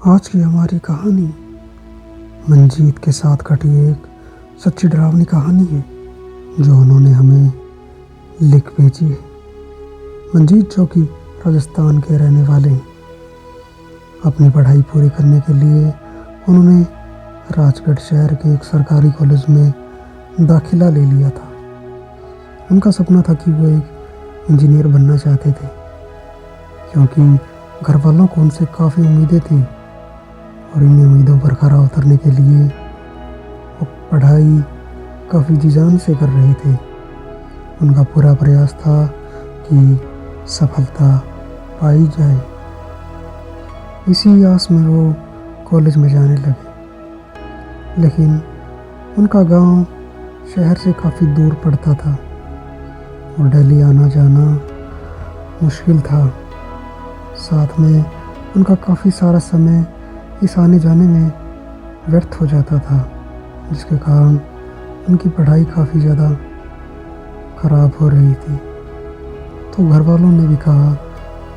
आज की हमारी कहानी। मंजीत के साथ कटी एक सच्ची डरावनी कहानी है, जो उन्होंने हमें लिख भेजी है। मंजीत जो कि राजस्थान के रहने वाले हैं। अपनी पढ़ाई पूरी करने के लिए उन्होंने राजगढ़ शहर के एक सरकारी कॉलेज में दाखिला ले लिया था। उनका सपना था कि वो एक इंजीनियर बनना चाहते थे, क्योंकि घर वालों को उनसे काफ़ी उम्मीदें थी। और इन उम्मीदों पर खरा उतरने के लिए वो पढ़ाई काफ़ी जी जान से कर रहे थे। उनका पूरा प्रयास था कि सफलता पाई जाए। इसी आस में वो कॉलेज में जाने लगे। लेकिन उनका गाँव शहर से काफ़ी दूर पड़ता था और दिल्ली आना जाना मुश्किल था। साथ में उनका काफ़ी सारा समय इस आने जाने में व्यर्थ हो जाता था, जिसके कारण उनकी पढ़ाई काफ़ी ज़्यादा ख़राब हो रही थी। तो घर वालों ने भी कहा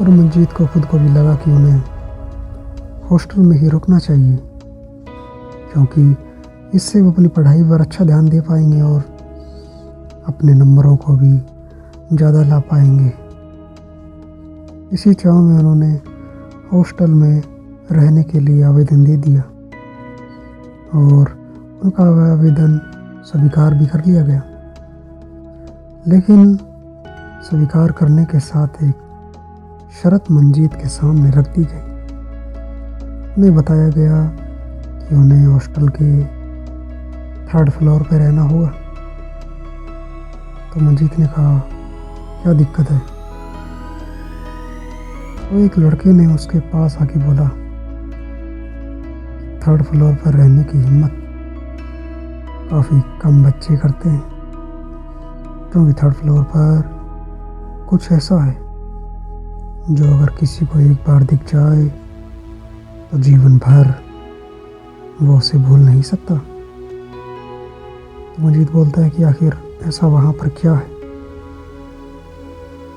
और मंजीत को खुद को भी लगा कि उन्हें हॉस्टल में ही रुकना चाहिए, क्योंकि इससे वो अपनी पढ़ाई पर अच्छा ध्यान दे पाएँगे और अपने नंबरों को भी ज़्यादा ला पाएँगे। इसी चाव में उन्होंने हॉस्टल में रहने के लिए आवेदन दे दिया और उनका आवेदन स्वीकार भी कर लिया गया। लेकिन स्वीकार करने के साथ एक शरत मंजीत के सामने रख दी गई। उन्हें बताया गया कि उन्हें हॉस्टल के थर्ड फ्लोर पर रहना होगा। तो मंजीत ने कहा, क्या दिक्कत है? तो एक लड़के ने उसके पास आके बोला थर्ड फ्लोर पर रहने की हिम्मत काफ़ी कम बच्चे करते हैं, क्योंकि थर्ड फ्लोर पर कुछ ऐसा है जो अगर किसी को एक बार दिख जाए तो जीवन भर वो उसे भूल नहीं सकता। तो मजीद बोलता है कि आखिर ऐसा वहाँ पर क्या है?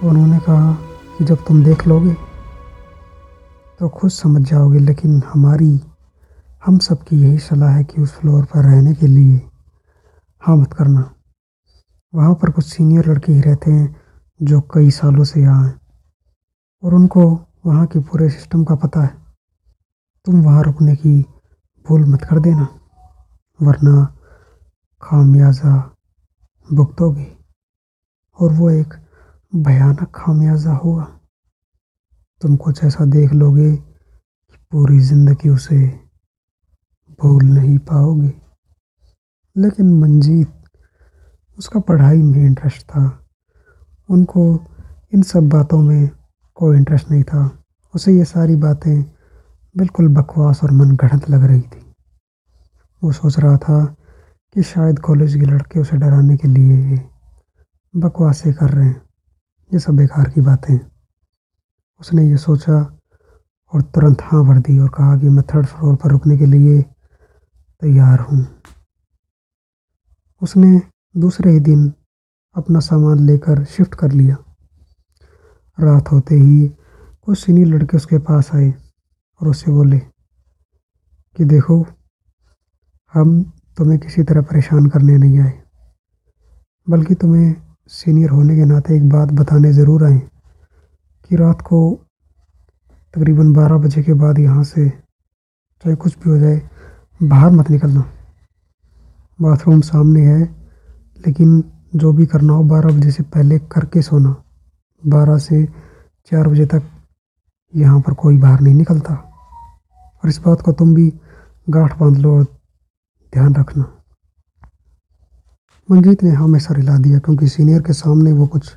उन्होंने कहा कि जब तुम देख लोगे तो खुद समझ जाओगे, लेकिन हमारी हम सबकी यही सलाह है कि उस फ्लोर पर रहने के लिए हाँ मत करना। वहाँ पर कुछ सीनियर लड़के ही रहते हैं जो कई सालों से यहाँ हैं और उनको वहाँ के पूरे सिस्टम का पता है। तुम वहाँ रुकने की भूल मत कर देना, वरना खामियाजा भुगतोगे। और वो एक भयानक खामियाजा होगा तुम कुछ ऐसा देख लोगे कि पूरी ज़िंदगी उसे भूल नहीं पाओगे। लेकिन मंजीत, उसका पढ़ाई में इंटरेस्ट था। उनको इन सब बातों में कोई इंटरेस्ट नहीं था। उसे ये सारी बातें बिल्कुल बकवास और मन गढ़ंत लग रही थी। वो सोच रहा था कि शायद कॉलेज के लड़के उसे डराने के लिए बकवासें कर रहे हैं। ये सब बेकार की बातें। उसने ये सोचा और तुरंत हाँ भर दी और कहा कि मैं थर्ड फ्लोर पर रुकने के लिए तैयार हूँ। उसने दूसरे ही दिन अपना सामान लेकर शिफ्ट कर लिया। रात होते ही कुछ सीनियर लड़के उसके पास आए और उससे बोले कि देखो, हम तुम्हें किसी तरह परेशान करने नहीं आए, बल्कि तुम्हें सीनियर होने के नाते एक बात बताने ज़रूर आए कि रात को तकरीबन बारह बजे के बाद यहाँ से चाहे कुछ भी हो जाए बाहर मत निकलना बाथरूम सामने है, लेकिन जो भी करना हो, बारह बजे से पहले करके सोना। बारह से चार बजे तक यहाँ पर कोई बाहर नहीं निकलता। और इस बात को तुम भी गांठ बाँध लो और ध्यान रखना। मंजीत ने हमेशा रिला दिया, क्योंकि सीनियर के सामने वो कुछ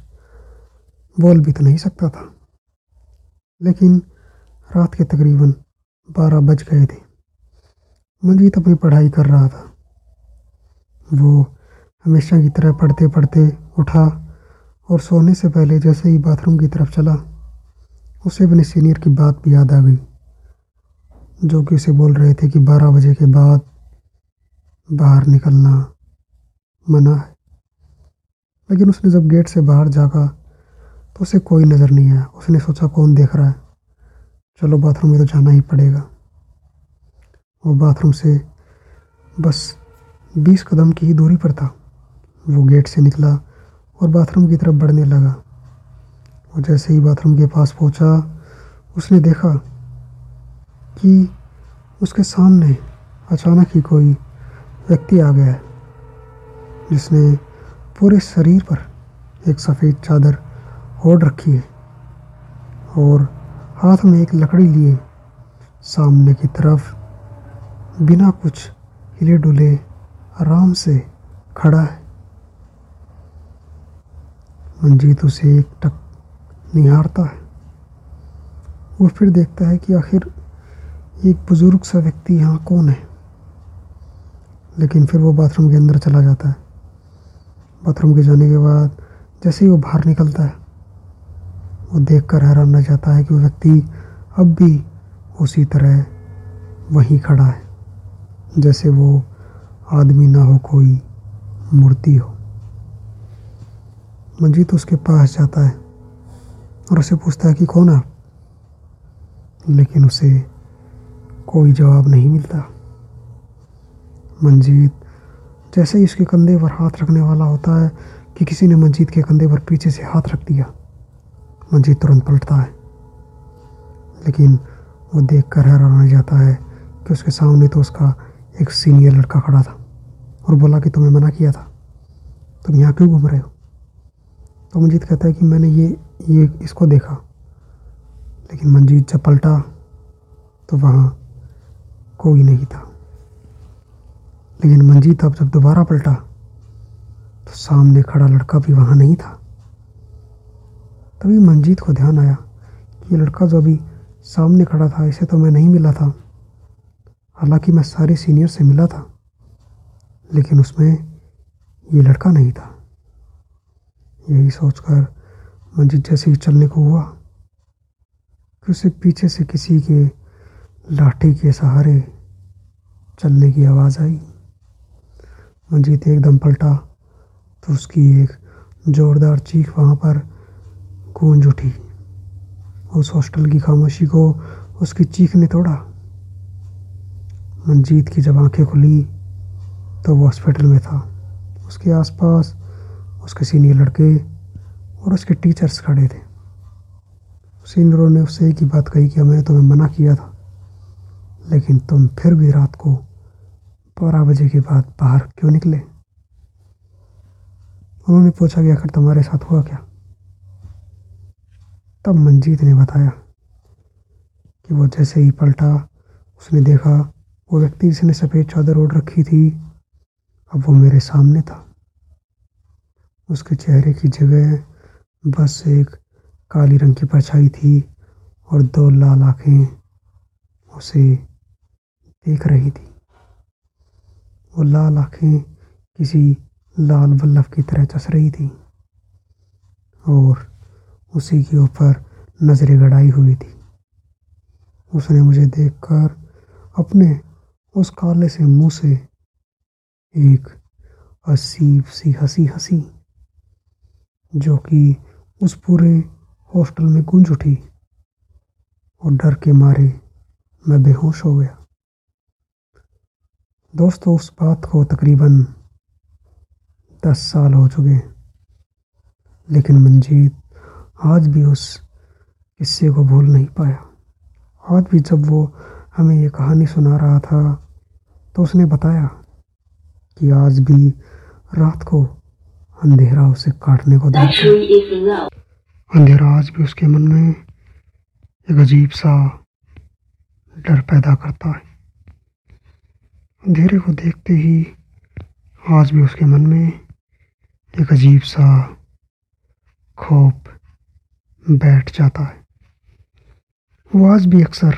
बोल भी तो नहीं सकता था। लेकिन रात के तकरीबन बारह बज गए थे। मंजीत अपनी पढ़ाई कर रहा था। वो हमेशा की तरह पढ़ते पढ़ते उठा और सोने से पहले जैसे ही बाथरूम की तरफ़ चला, उसे अपने सीनियर की बात भी याद आ गई, जो कि उसे बोल रहे थे कि बारह बजे के बाद बाहर निकलना मना है। लेकिन उसने जब गेट से बाहर जागा तो उसे कोई नज़र नहीं आया। उसने सोचा, कौन देख रहा है? चलो, बाथरूम में तो जाना ही पड़ेगा। वो बाथरूम से बस बीस कदम की ही दूरी पर था। वो गेट से निकला और बाथरूम की तरफ़ बढ़ने लगा। और जैसे ही बाथरूम के पास पहुँचा, उसने देखा कि उसके सामने अचानक ही कोई व्यक्ति आ गया है, जिसने पूरे शरीर पर एक सफ़ेद चादर ओढ़ रखी है और हाथ में एक लकड़ी लिए सामने की तरफ़ बिना कुछ हिले डुले आराम से खड़ा है। मंजीत उसे एक टक निहारता है। वो फिर देखता है कि आखिर एक बुज़ुर्ग सा व्यक्ति यहाँ कौन है। लेकिन फिर वो बाथरूम के अंदर चला जाता है। बाथरूम के जाने के बाद जैसे ही वो बाहर निकलता है, वो देख कर हैरान रह जाता है कि वो व्यक्ति अब भी उसी तरह वहीं खड़ा है। जैसे वो आदमी ना हो, कोई मूर्ति हो। मंजीत उसके पास जाता है और उसे पूछता है कि कौन आप? लेकिन उसे कोई जवाब नहीं मिलता। मंजीत जैसे ही उसके कंधे पर हाथ रखने वाला होता है कि किसी ने मंजीत के कंधे पर पीछे से हाथ रख दिया, मंजीत तुरंत पलटता है। लेकिन वो देख कर हैरान रह जाता है कि उसके सामने तो उसका एक सीनियर लड़का खड़ा था और बोला कि तुम्हें मना किया था। तुम यहाँ क्यों घूम रहे हो? तो मंजीत कहता है कि मैंने ये ये, इसको देखा। लेकिन मंजीत जब पलटा तो वहाँ कोई नहीं था। लेकिन मंजीत अब जब दोबारा पलटा तो सामने खड़ा लड़का भी वहाँ नहीं था। तभी मंजीत को ध्यान आया कि ये लड़का जो अभी सामने खड़ा था, इसे तो मैं नहीं मिला था। हालाँकि मैं सारे सीनियर से मिला था, लेकिन उसमें ये लड़का नहीं था। यही सोचकर मंजीत जैसे ही चलने को हुआ कि उसे पीछे से किसी के लाठी के सहारे चलने की आवाज़ आई। मंजीत एकदम पलटा तो उसकी एक ज़ोरदार चीख वहाँ पर गूंज उठी। उस हॉस्टल की खामोशी को उसकी चीख ने तोड़ा। मंजीत की जब आँखें खुली तो वो हॉस्पिटल में था। उसके आसपास उसके सीनियर लड़के और उसके टीचर्स खड़े थे। सीनियरों ने उससे एक ही बात कही कि मैंने तुम्हें मना किया था, लेकिन तुम फिर भी रात को बारह बजे के बाद बाहर क्यों निकले? उन्होंने पूछा कि आखिर तुम्हारे साथ हुआ क्या? तब मंजीत ने बताया कि वो जैसे ही पलटा, उसने देखा वो व्यक्ति जिसने सफ़ेद चादर ओढ़ रखी थी, अब वो मेरे सामने था। उसके चेहरे की जगह बस एक काली रंग की परछाई थी और दो लाल आँखें उसे देख रही थी। वो लाल आँखें किसी लाल बल्लभ की तरह चस रही थी और उसी के ऊपर नज़रें गड़ाई हुई थी। उसने मुझे देखकर अपने उस काले से मुँह से एक असीब सी हँसी हँसी, जो कि उस पूरे हॉस्टल में गूंज उठी और डर के मारे मैं बेहोश हो गया। दोस्तों, उस बात को तकरीबन दस साल हो चुके लेकिन मंजीत आज भी उस किस्से को भूल नहीं पाया। आज भी जब वो हमें ये कहानी सुना रहा था तो उसने बताया कि आज भी रात को अंधेरा उसे काटने को देता अंधेरा आज भी उसके मन में एक अजीब सा डर पैदा करता है। अंधेरे को देखते ही आज भी उसके मन में एक अजीब सा खौफ बैठ जाता है। वो आज भी अक्सर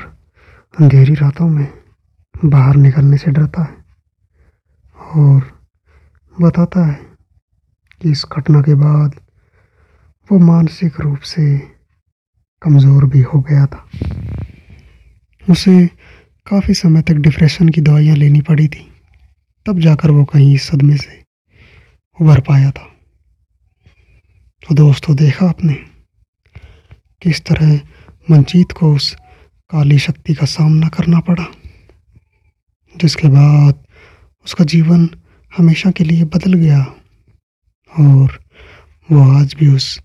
अंधेरी रातों में बाहर निकलने से डरता है और बताता है कि इस घटना के बाद वो मानसिक रूप से कमज़ोर भी हो गया था। उसे काफ़ी समय तक डिप्रेशन की दवाइयाँ लेनी पड़ी थी। तब जाकर वो कहीं इस सदमे से उभर पाया था। तो दोस्तों, देखा आपने किस तरह मंजीत को उस काली शक्ति का सामना करना पड़ा। जिसके बाद उसका जीवन हमेशा के लिए बदल गया। और वो आज भी उस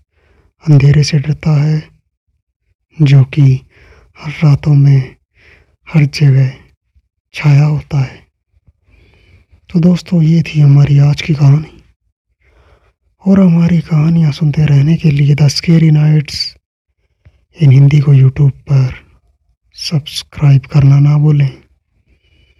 अंधेरे से डरता है, जो कि हर रातों में हर जगह छाया होता है। तो दोस्तों, ये थी हमारी आज की कहानी। और हमारी कहानियाँ सुनते रहने के लिए the scary nights in Hindi को यूट्यूब पर सब्सक्राइब करना ना भूलें।